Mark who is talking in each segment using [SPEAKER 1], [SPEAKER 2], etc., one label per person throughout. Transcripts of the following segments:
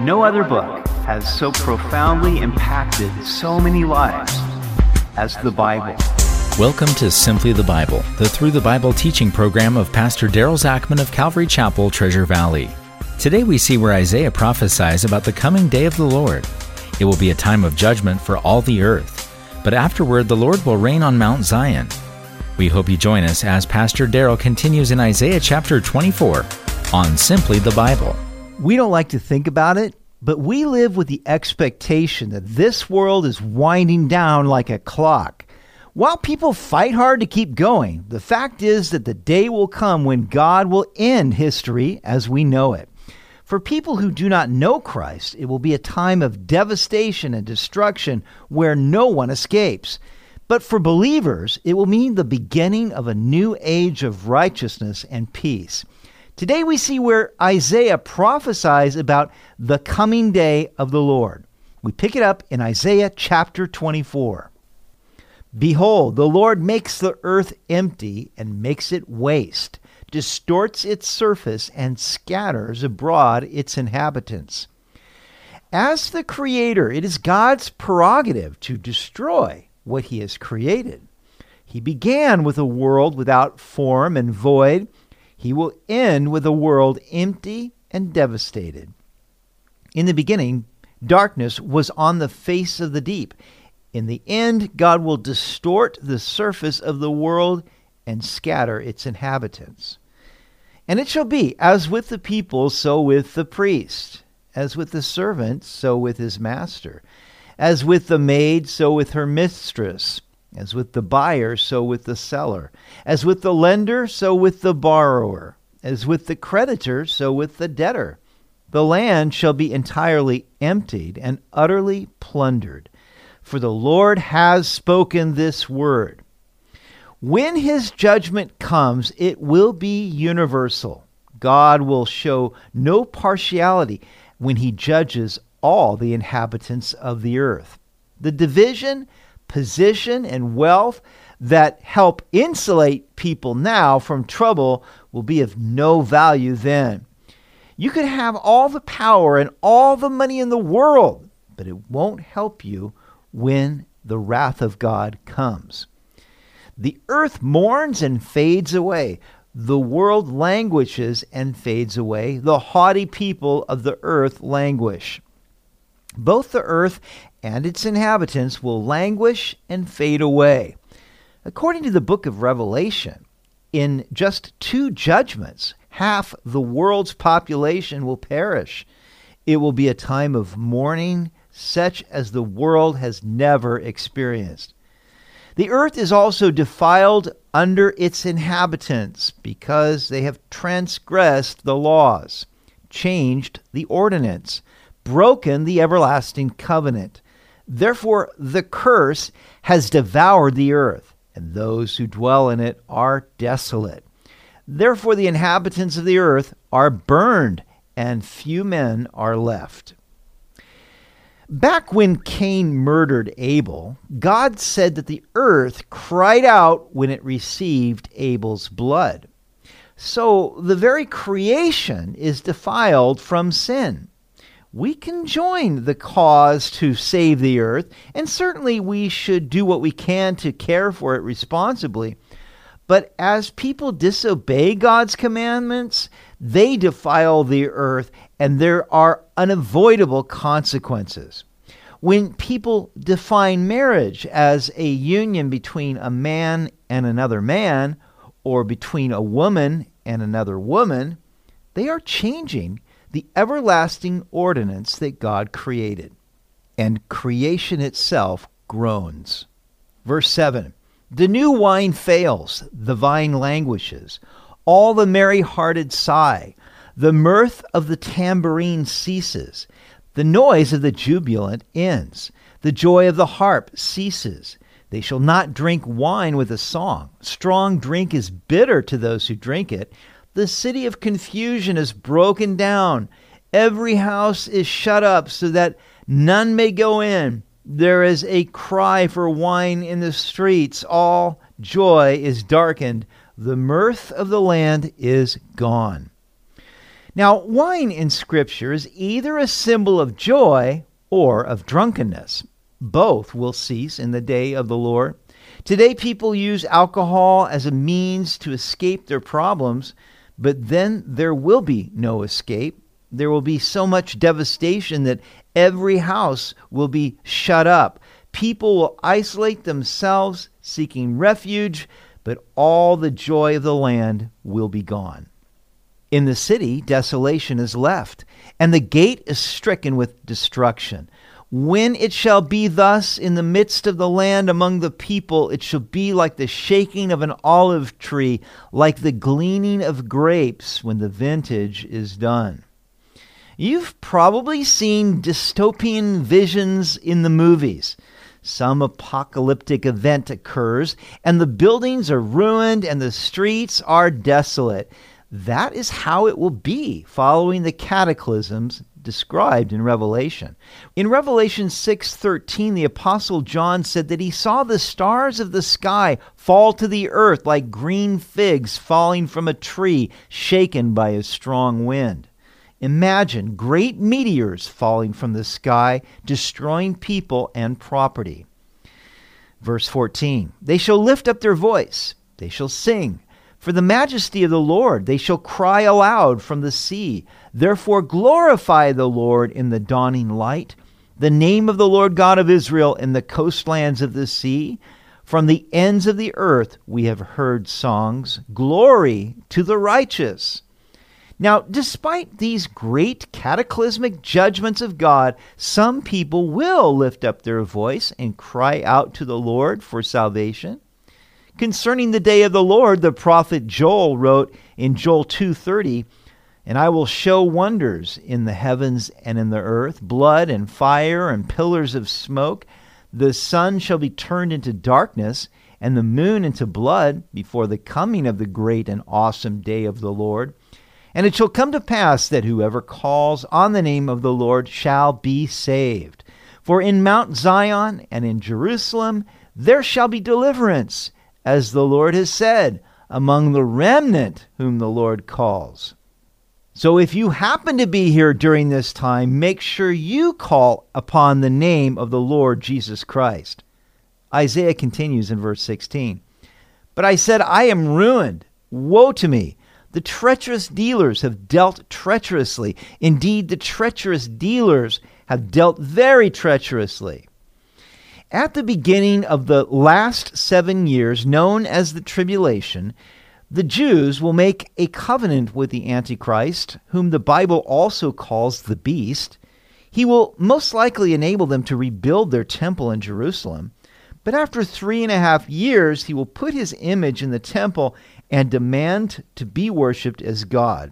[SPEAKER 1] No other book has so profoundly impacted so many lives as the Bible.
[SPEAKER 2] Welcome to Simply the Bible, the Through the Bible teaching program of Pastor Daryl Zachman of Calvary Chapel, Treasure Valley. Today we see where Isaiah prophesies about the coming day of the Lord. It will be a time of judgment for all the earth, but afterward the Lord will reign on Mount Zion. We hope you join us as Pastor Daryl continues in Isaiah chapter 24 on Simply the Bible.
[SPEAKER 3] We don't like to think about it, but we live with the expectation that this world is winding down like a clock. While people fight hard to keep going, the fact is that the day will come when God will end history as we know it. For people who do not know Christ, it will be a time of devastation and destruction where no one escapes. But for believers, it will mean the beginning of a new age of righteousness and peace. Today we see where Isaiah prophesies about the coming day of the Lord. We pick it up in Isaiah chapter 24. Behold, the Lord makes the earth empty and makes it waste, distorts its surface, and scatters abroad its inhabitants. As the Creator, it is God's prerogative to destroy what He has created. He began with a world without form and void he will end with a world empty and devastated. In the beginning, darkness was on the face of the deep. In the end, God will distort the surface of the world and scatter its inhabitants. And it shall be, as with the people, so with the priest, as with the servant, so with his master, as with the maid, so with her mistress as with the buyer, so with the seller. As with the lender, so with the borrower. As with the creditor, so with the debtor. The land shall be entirely emptied and utterly plundered. For the Lord has spoken this word. When his judgment comes, it will be universal. God will show no partiality when he judges all the inhabitants of the earth. The division position, and wealth that help insulate people now from trouble will be of no value then. You could have all the power and all the money in the world, but it won't help you when the wrath of God comes. The earth mourns and fades away. The world languishes and fades away. The haughty people of the earth languish. Both the earth and its inhabitants will languish and fade away. According to the book of Revelation, in just two judgments, half the world's population will perish. It will be a time of mourning such as the world has never experienced. The earth is also defiled under its inhabitants because they have transgressed the laws, changed the ordinance, broken the everlasting covenant. Therefore, the curse has devoured the earth, and those who dwell in it are desolate. Therefore, the inhabitants of the earth are burned, and few men are left. Back when Cain murdered Abel, God said that the earth cried out when it received Abel's blood. So the very creation is defiled from sin we can join the cause to save the earth, and certainly we should do what we can to care for it responsibly. But as people disobey God's commandments, they defile the earth, and there are unavoidable consequences. When people define marriage as a union between a man and another man, or between a woman and another woman, they are changing the everlasting ordinance that God created. And creation itself groans. Verse 7 The new wine fails, the vine languishes, all the merry hearted sigh, the mirth of the tambourine ceases, the noise of the jubilant ends, the joy of the harp ceases. They shall not drink wine with a song. Strong drink is bitter to those who drink it. The city of confusion is broken down. Every house is shut up so that none may go in. There is a cry for wine in the streets. All joy is darkened. The mirth of the land is gone. Now, wine in Scripture is either a symbol of joy or of drunkenness. Both will cease in the day of the Lord. Today, people use alcohol as a means to escape their problems, but then there will be no escape. There will be so much devastation that every house will be shut up. People will isolate themselves, seeking refuge, but all the joy of the land will be gone. In the city, desolation is left, and the gate is stricken with destruction. When it shall be thus in the midst of the land among the people, it shall be like the shaking of an olive tree, like the gleaning of grapes when the vintage is done. You've probably seen dystopian visions in the movies. Some apocalyptic event occurs, and the buildings are ruined and the streets are desolate that is how it will be following the cataclysms described in Revelation. In Revelation 6:13 the apostle John said that he saw the stars of the sky fall to the earth like green figs falling from a tree shaken by a strong wind. Imagine great meteors falling from the sky destroying people and property. Verse 14 They shall lift up their voice, they shall sing for the majesty of the Lord. They shall cry aloud from the sea. Therefore glorify the Lord in the dawning light, the name of the Lord God of Israel in the coastlands of the sea. From the ends of the earth we have heard songs. Glory to the righteous. Now, despite these great cataclysmic judgments of God, some people will lift up their voice and cry out to the Lord for salvation. Concerning the day of the Lord, the prophet Joel wrote in Joel 2:30, "And I will show wonders in the heavens and in the earth, blood and fire and pillars of smoke. The sun shall be turned into darkness and the moon into blood before the coming of the great and awesome day of the Lord." And it shall come to pass that whoever calls on the name of the Lord shall be saved. For in Mount Zion and in Jerusalem there shall be deliverance as the Lord has said, among the remnant whom the Lord calls. So if you happen to be here during this time, make sure you call upon the name of the Lord Jesus Christ. Isaiah continues in verse 16. But I said, I am ruined. Woe to me! The treacherous dealers have dealt treacherously. Indeed, the treacherous dealers have dealt very treacherously. At the beginning of the last seven years, known as the tribulation, the Jews will make a covenant with the Antichrist, whom the Bible also calls the beast. He will most likely enable them to rebuild their temple in Jerusalem. But after three and a half years, he will put his image in the temple and demand to be worshiped as God.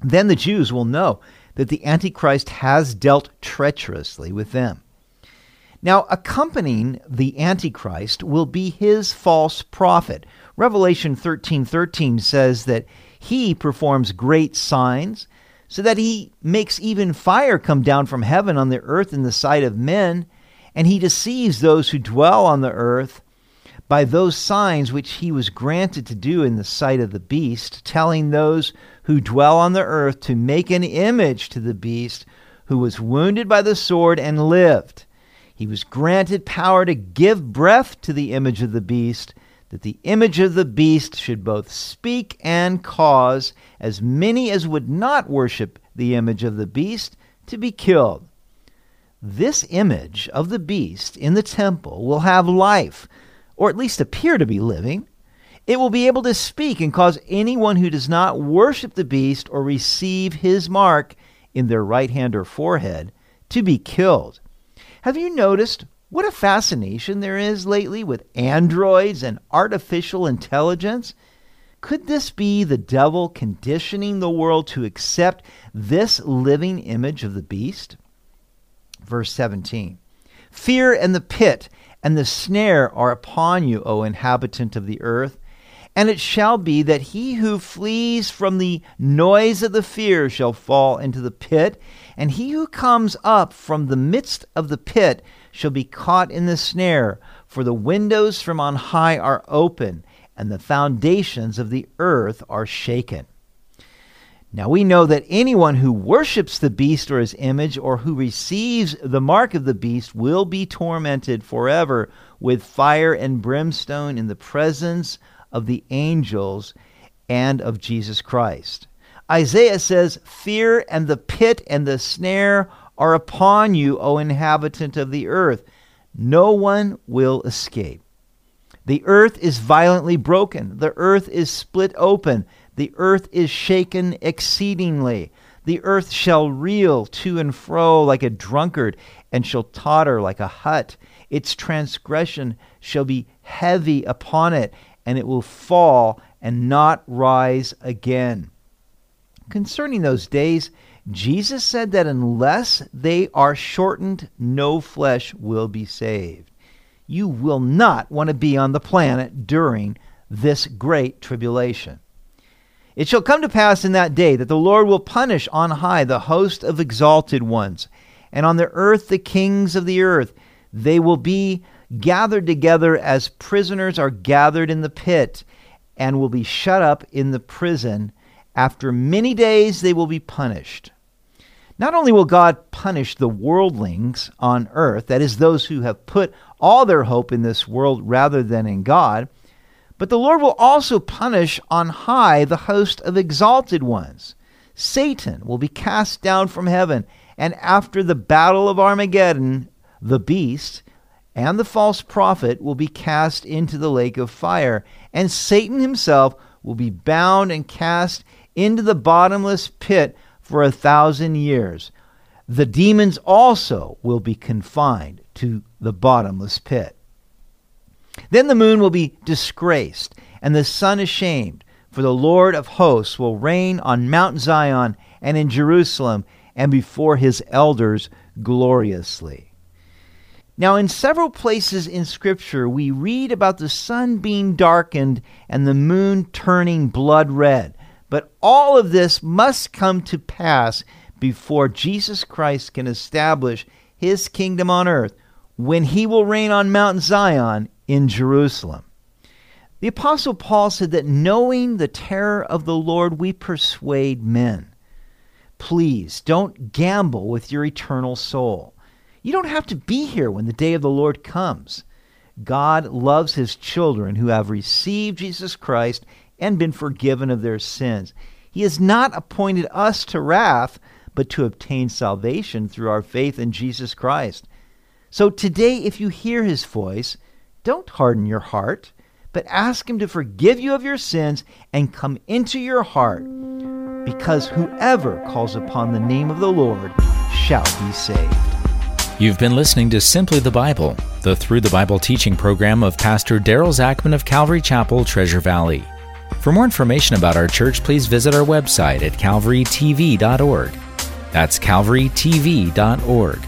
[SPEAKER 3] Then the Jews will know that the Antichrist has dealt treacherously with them. Now, accompanying the Antichrist will be his false prophet. Revelation 13 13 says that he performs great signs, so that he makes even fire come down from heaven on the earth in the sight of men, and he deceives those who dwell on the earth by those signs which he was granted to do in the sight of the beast, telling those who dwell on the earth to make an image to the beast who was wounded by the sword and lived. He was granted power to give breath to the image of the beast, that the image of the beast should both speak and cause as many as would not worship the image of the beast to be killed. This image of the beast in the temple will have life, or at least appear to be living. It will be able to speak and cause anyone who does not worship the beast or receive his mark in their right hand or forehead to be killed. Have you noticed what a fascination there is lately with androids and artificial intelligence? Could this be the devil conditioning the world to accept this living image of the beast? Verse 17 Fear and the pit and the snare are upon you, O inhabitant of the earth. And it shall be that he who flees from the noise of the fear shall fall into the pit, and he who comes up from the midst of the pit shall be caught in the snare. For the windows from on high are open, and the foundations of the earth are shaken. Now we know that anyone who worships the beast or his image or who receives the mark of the beast will be tormented forever with fire and brimstone in the presence of the angels and of Jesus Christ. Isaiah says, Fear and the pit and the snare are upon you, O inhabitant of the earth. No one will escape. The earth is violently broken, the earth is split open. The earth is shaken exceedingly. The earth shall reel to and fro like a drunkard, and shall totter like a hut. Its transgression shall be heavy upon it, and it will fall and not rise again. Concerning those days, Jesus said that unless they are shortened, no flesh will be saved. You will not want to be on the planet during this great tribulation. It shall come to pass in that day that the Lord will punish on high the host of exalted ones, and on the earth the kings of the earth. They will be gathered together as prisoners are gathered in the pit, and will be shut up in the prison. After many days they will be punished. Not only will God punish the worldlings on earth, that is, those who have put all their hope in this world rather than in God, but the Lord will also punish on high the host of exalted ones. Satan will be cast down from heaven, and after the battle of Armageddon, the beast and the false prophet will be cast into the lake of fire, and Satan himself will be bound and cast into the bottomless pit for a thousand years. The demons also will be confined to the bottomless pit. Then the moon will be disgraced, and the sun ashamed, for the Lord of hosts will reign on Mount Zion and in Jerusalem and before his elders gloriously. Now, in several places in Scripture, we read about the sun being darkened and the moon turning blood red. But all of this must come to pass before Jesus Christ can establish his kingdom on earth when he will reign on Mount Zion in Jerusalem. The Apostle Paul said that knowing the terror of the Lord, we persuade men. Please don't gamble with your eternal soul. You don't have to be here when the day of the Lord comes. God loves his children who have received Jesus Christ and been forgiven of their sins. He has not appointed us to wrath, but to obtain salvation through our faith in Jesus Christ. So today, if you hear his voice, don't harden your heart, but ask Him to forgive you of your sins and come into your heart, because whoever calls upon the name of the Lord shall be saved.
[SPEAKER 2] You've been listening to Simply the Bible, the Through the Bible teaching program of Pastor Daryl Zachman of Calvary Chapel, Treasure Valley. For more information about our church, please visit our website at calvarytv.org. That's calvarytv.org.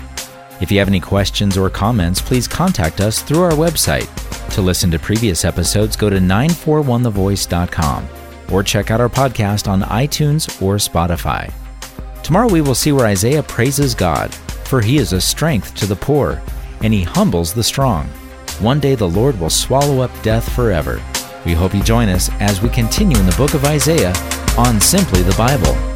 [SPEAKER 2] If you have any questions or comments, please contact us through our website. To listen to previous episodes, go to 941thevoice.com or check out our podcast on iTunes or Spotify. Tomorrow we will see where Isaiah praises God, for he is a strength to the poor, and he humbles the strong. One day the Lord will swallow up death forever. We hope you join us as we continue in the book of Isaiah on Simply the Bible.